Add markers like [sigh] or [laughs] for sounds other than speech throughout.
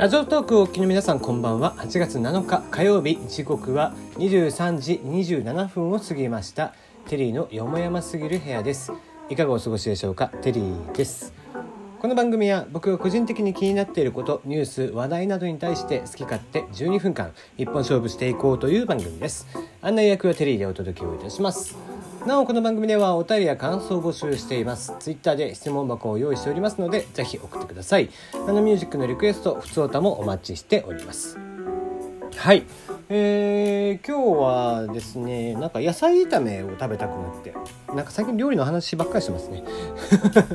ラジオトークをお聞きの皆さんこんばんは。8月7日火曜日。時刻は23時27分を過ぎました。テリーのよもやますぎる部屋です。いかがお過ごしでしょうか？テリーです。この番組は僕が個人的に気になっていることニュース話題などに対して好き勝手12分間一本勝負していこうという番組です。案内役はテリーでお届けをいたします。なおこの番組ではお便りや感想を募集しています。ツイッターで質問箱を用意しておりますのでぜひ送ってください。ナノミュージックのリクエストふつおたもお待ちしております。はい。えー、今日はですねなんか野菜炒めを食べたくなってなんか最近料理の話ばっかりしてますね。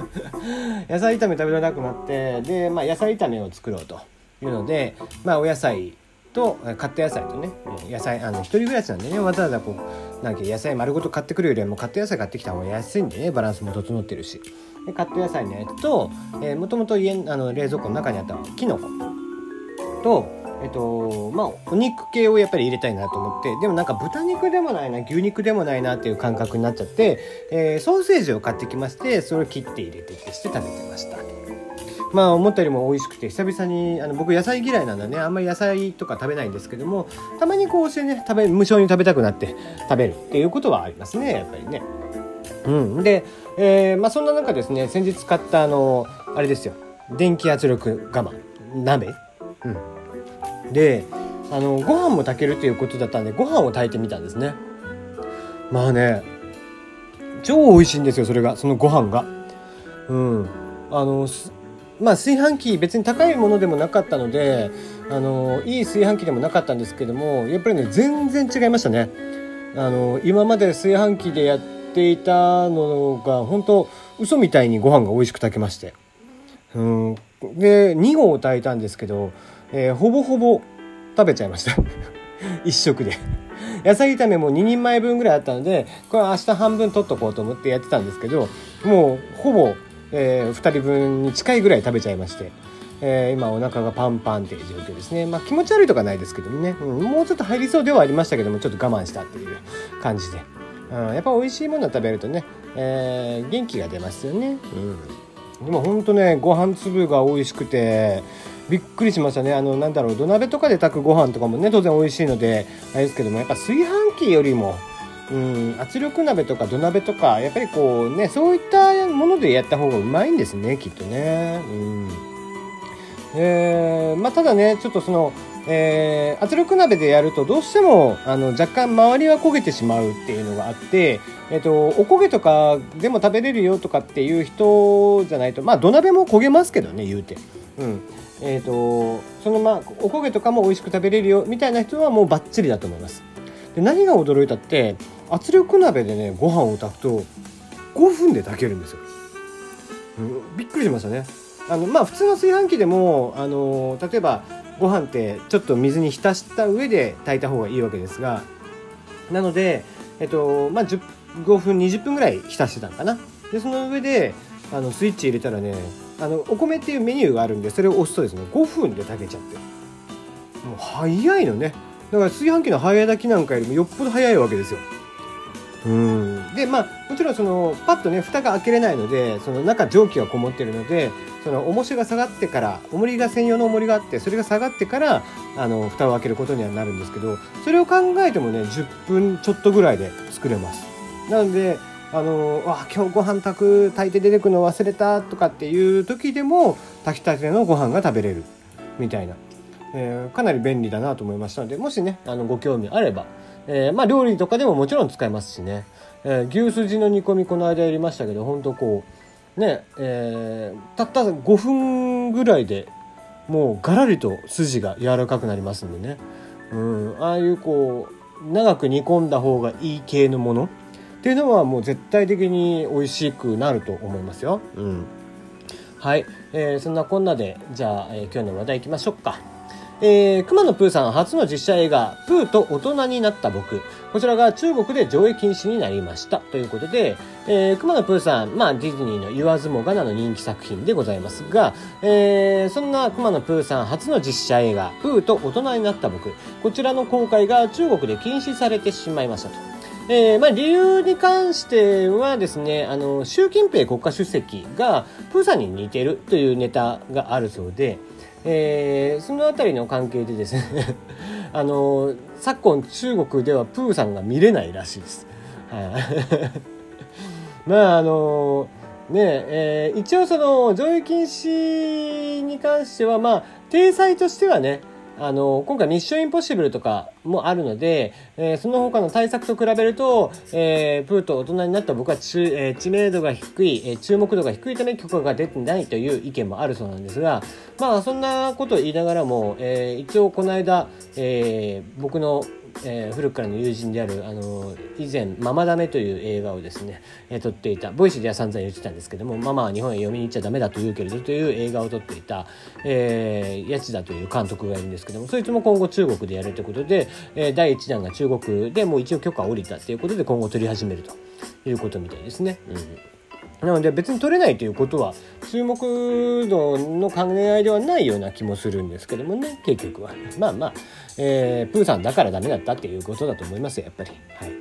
[laughs] 野菜炒め食べたくなってで、まあ、野菜炒めを作ろうというので、まあ、お野菜と買った野菜とね野菜あの一人暮らしなんでねわざわざこうなんか野菜丸ごと買ってくるよりはもう買った野菜買ってきた方が安いんでねバランスも整ってるしで買った野菜のやつともともと家あの冷蔵庫の中にあったきのことえっとまあお肉系をやっぱり入れたいなと思ってでもなんか豚肉でもないな牛肉でもないなっていう感覚になっちゃって、えー、ソーセージを買ってきましてそれを切って入れてってして食べてました。まあ思ったよりも美味しくて久々にあの僕野菜嫌いなんだね。あんまり野菜とか食べないんですけどもたまにこうしてね食べ無性に食べたくなって食べるっていうことはありますねやっぱりね。うん、で、えー、まあ、そんな中ですね先日買ったあのあれですよ。電気圧力釜。鍋、うん、であのご飯も炊けるっていうことだったんでご飯を炊いてみたんですね。まあね超美味しいんですよそれが。そのご飯が。うん。あのまあ、炊飯器別に高いものでもなかったのであのいい炊飯器でもなかったんですけどもやっぱりね全然違いましたね。あの今まで炊飯器でやっていたのが本当嘘みたいにご飯が美味しく炊けまして。うん。で2合炊いたんですけど、えー、ほぼほぼ食べちゃいました。[laughs] 1食で。野菜炒めも2人前分ぐらいあったのでこれ明日半分取っとこうと思ってやってたんですけどもうほぼえー、2人分に近いぐらい食べちゃいまして、えー、今お腹がパンパンっていう状況ですね。まあ気持ち悪いとかないですけどね、うん、もうちょっと入りそうではありましたけども、ちょっと我慢したっていう感じで。うん、やっぱ美味しいものを食べるとね、えー、元気が出ますよね。うん。でもほんとね、ご飯粒が美味しくて、びっくりしましたね。あの、なんだろう、土鍋とかで炊くご飯とかもね、当然美味しいので、あれですけども、やっぱ炊飯器よりも、うん、圧力鍋とか土鍋とか、やっぱりこうね、そういったものでやった方がうまいんですね、きっとね。うん。えー、まあ、ただね、ちょっとその、えー、圧力鍋でやるとどうしてもあの若干周りは焦げてしまうっていうのがあって、え、ー、と、お焦げとかでも食べれるよとかっていう人じゃないとまあ土鍋も焦げますけどね言うて。うんえーと、そのまあお焦げとかも美味しく食べれるよみたいな人はもうバッチリだと思います。で何が驚いたって圧力鍋でねご飯を炊くと5分で炊けるんですよ、うん、びっくりしましたね。あのまあ普通の炊飯器でもあの例えばご飯ってちょっと水に浸した上で炊いた方がいいわけですがなのでえっとまあ5分20分ぐらい浸してたのかな。でその上であのスイッチ入れたらねあのお米っていうメニューがあるんでそれを押すとですね5分で炊けちゃって。もう早いのね。だから炊飯器の早炊きなんかよりもよっぽど早いわけですよ。うん。でまあもちろんそのパッとね蓋が開けれないのでその中蒸気がこもってるのでその重しが下がってから重りが専用の重りがあってそれが下がってからあの蓋を開けることにはなるんですけどそれを考えてもね10分ちょっとぐらいで作れます。なのであのあ今日ご飯炊く炊いて出てくの忘れたとかっていう時でも炊きたてのご飯が食べれる。みたいな、えー、かなり便利だなと思いましたのでもしねあのご興味あればえー、まあ料理とかでももちろん使えますしね、えー、牛すじの煮込みこの間やりましたけど本当こうねえー、たった5分ぐらいでもうガラリと筋が柔らかくなりますんでね、うん、ああいうこう長く煮込んだ方がいい系のものっていうのはもう絶対的に美味しくなると思いますよ。うん、はい、えー、そんなこんなでじゃあ、えー、今日の話題いきましょうか。えー、熊野プーさん初の実写映画、プーと大人になった僕。こちらが中国で上映禁止になりました。ということで、えー、熊野プーさん、まあ、ディズニーの言わずもがなの人気作品でございますが、えー、そんな熊野プーさん初の実写映画、プーと大人になった僕。こちらの公開が中国で禁止されてしまいましたと。えー、まあ、理由に関してはですね、あの、習近平国家主席がプーさんに似てるというネタがあるそうで、えー、その辺りの関係でですね [laughs] あの昨今中国ではプーさんが見れないらしいです。[laughs] まああのねえー、一応その上映禁止に関してはまあ体裁としてはねあの今回「ミッションインポッシブル」とかもあるので、えー、その他の対策と比べると、えー、プーと大人になった僕は知,、えー、知名度が低い、えー、注目度が低いため許可が出てないという意見もあるそうなんですがまあそんなことを言いながらも、えー、一応この間、えー、僕のえー、古くからの友人であるあの以前「ママダメ」という映画をですね、えー、撮っていたボイスでは散々言ってたんですけども「ママは日本へ読みに行っちゃダメだと言うけれど」という映画を撮っていた、えー、八千田という監督がいるんですけどもそいつも今後中国でやるということで、えー、第1弾が中国でもう一応許可を下りたということで今後撮り始めるということみたいですね。うんなので別に取れないということは注目度の兼ね合いではないような気もするんですけどもね結局はまあまあ、えー、プーさんだからダメだったっていうことだと思いますやっぱりはい。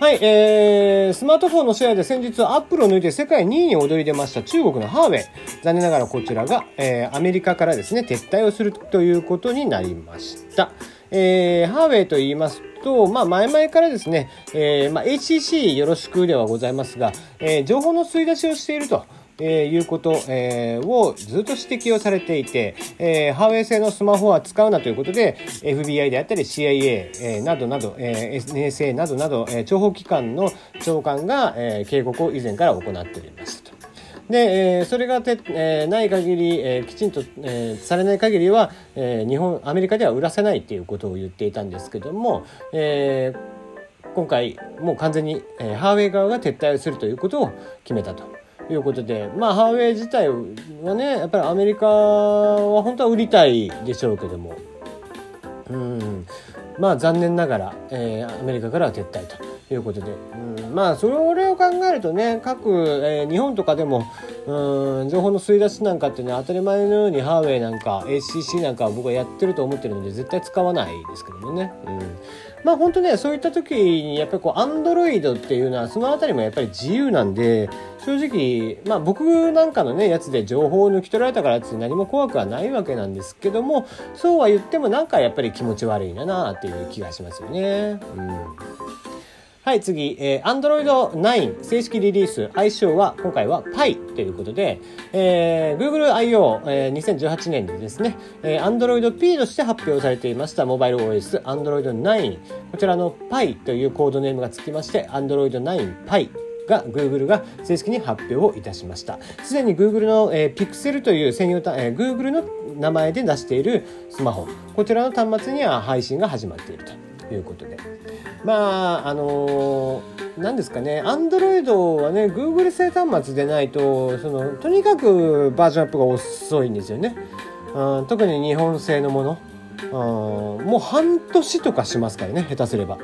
はい、えー、スマートフォンのシェアで先日アップルを抜いて世界2位に躍り出ました中国のハーウェイ。残念ながらこちらが、えー、アメリカからですね、撤退をするということになりました。えー、ハーウェイと言いますと、まあ、前々からですね、えー、まあ、HCC よろしくではございますが、えー、情報の吸い出しをしていると。えー、いうこと、えー、をずっと指摘をされていて、えー、ハーウェイ製のスマホは使うなということで FBI であったり CIA、えー、などなど、えー、NSA などなど、えー、諜報機関の長官が、えー、警告を以前から行っておりましたと。で、えー、それがて、えー、ない限り、えー、きちんと、えー、されない限りは、えー、日本アメリカでは売らせないっていうことを言っていたんですけども、えー、今回もう完全に、えー、ハーウェイ側が撤退するということを決めたと。いうことでまあハーウェイ自体はねやっぱりアメリカは本当は売りたいでしょうけどもうん。まあ残念ながら、えー、アメリカからは撤退ということで、うん、まあそれを考えるとね各、えー、日本とかでもうん情報の吸い出しなんかってね当たり前のようにハーウェイなんか ACC なんかは僕はやってると思ってるので絶対使わないですけどもね。うん。まあ本当ね、そういった時にやっぱりこう、アンドロイドっていうのはそのあたりもやっぱり自由なんで、正直、まあ僕なんかのね、やつで情報を抜き取られたからって何も怖くはないわけなんですけども、そうは言ってもなんかやっぱり気持ち悪いなっていう気がしますよね。うん。はい、次、えー、Android 9正式リリース、愛称は今回は Pi ということで、えー、Google I.O.、えー、2018年にですね、えー、Android P として発表されていましたモバイル OS Android 9、こちらの Pi というコードネームがつきまして、Android 9 Pi が Google が正式に発表をいたしました。すでに Google の、えー、Pixel という専用た、えー、Google の名前で出しているスマホ、こちらの端末には配信が始まっているということで。まああの何ですかねアンドロイドはね Google 製端末でないとそのとにかくバージョンアップが遅いんですよね。うん、特に日本製のものうんもう半年とかしますからね下手すれば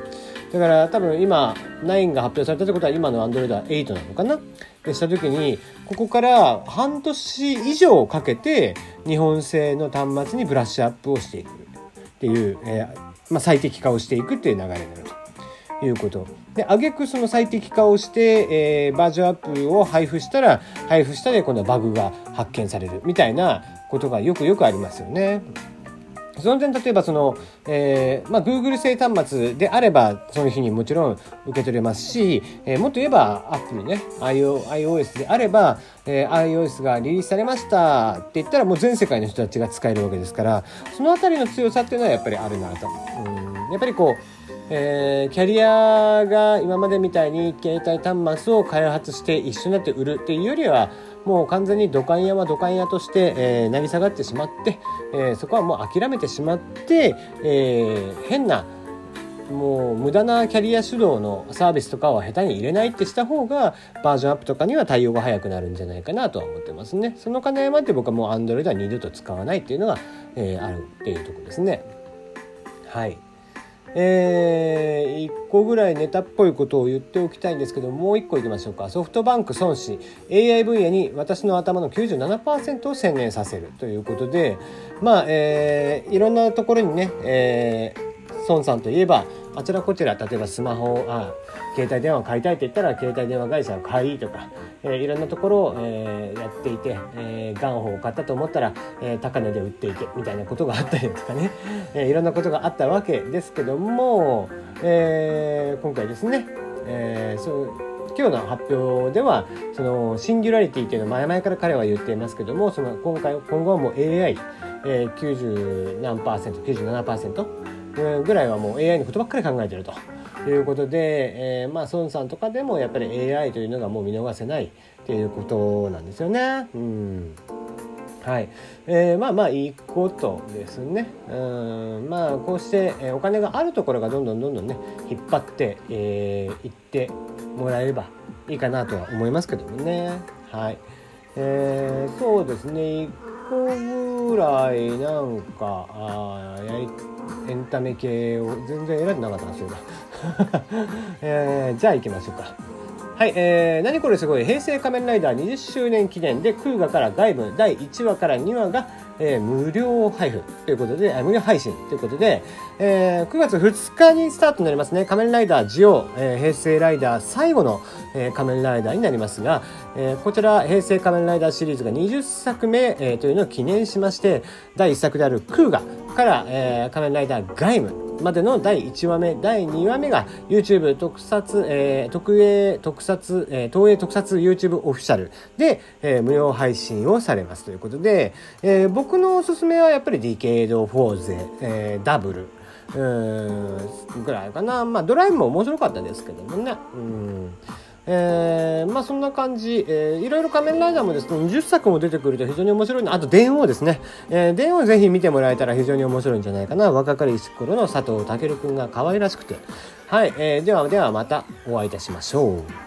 だから多分今9が発表されたってことは今の Android は8なのかなでした時にここから半年以上かけて日本製の端末にブラッシュアップをしていくっていう、えーまあ、最適化をしていくっていう流れになると。いうこと。で、挙句その最適化をして、えー、バージョンアップを配布したら、配布したで今度はバグが発見されるみたいなことがよくよくありますよね。その点例えばその、えーまあ、Google 製端末であればその日にもちろん受け取れますし、えー、もっと言えば Apple ね iOS であれば、えー、iOS がリリースされましたって言ったらもう全世界の人たちが使えるわけですからその辺りの強さっていうのはやっぱりあるなと。うんやっぱりこうえー、キャリアが今までみたいに携帯端末を開発して一緒になって売るっていうよりはもう完全に土管屋は土管屋として、えー、成り下がってしまって、えー、そこはもう諦めてしまって、えー、変なもう無駄なキャリア主導のサービスとかは下手に入れないってした方がバージョンアップとかには対応が早くなるんじゃないかなとは思ってますね。その金山って僕はもう Android は二度と使わないっていうのが、えー、あるっていうとこですね。はい。えー、1個ぐらいネタっぽいことを言っておきたいんですけどもう1個いきましょうか。ソフトバンク孫子 AI 分野に私の頭の97%を専念させるということでまあ、えー、いろんなところにね、えー、孫さんといえばあちらこちら例えばスマホあ携帯電話を買いたいって言ったら携帯電話会社を買いとか、えー、いろんなところを、えー、やっていて、えー、ガンホを買ったと思ったら、えー、高値で売っていてみたいなことがあったりとかね、えー、いろんなことがあったわけですけども、えー、今回ですね、えー、そう今日の発表ではそのシンギュラリティっていうのは前々から彼は言っていますけどもその今回今後はもう AI、えー、90何パーセント97%ぐらいはもう AI のことばっかり考えてると。ということで、えー、まあ孫さんとかでもやっぱり AI というのがもう見逃せないっていうことなんですよね。うん。はい、えー、まあまあいいことですね。うん。まあこうして、え、お金があるところがどんどんどんどんね引っ張って、えー、いってもらえればいいかなとは思いますけどもね。はい。えー、そうですね。1個ぐらいなんかあやりエンタメ系を全然選んでなかったんですよ、[laughs] えー、じゃあ行きましょうか。はい、えー、何これすごい。平成仮面ライダー20周年記念で空ガから外部第1話から2話がえー、無料配布ということで、無料配信ということで、えー、9月2日にスタートになりますね。仮面ライダージオ、えー、平成ライダー最後の、えー、仮面ライダーになりますが、えー、こちら平成仮面ライダーシリーズが20作目、えー、というのを記念しまして、第1作であるクーガから、えー、仮面ライダーガイム、までの第1話目、第2話目が YouTube 特撮、えー、特営特撮、えー、東映特撮 YouTube オフィシャルで、えー、無料配信をされますということで、えー、僕のおすすめはやっぱりディケイド・フォーゼ、えー、ダブル、うんぐらいかな。まあドライブも面白かったですけどもね。うんえー、まあそんな感じ、えー、いろいろ仮面ライダーもですね、20作も出てくると非常に面白いな。あと、電王ですね。えー、電王ぜひ見てもらえたら非常に面白いんじゃないかな。若かりし頃の佐藤健くんが可愛らしくて。はい、えー、ではではまたお会いいたしましょう。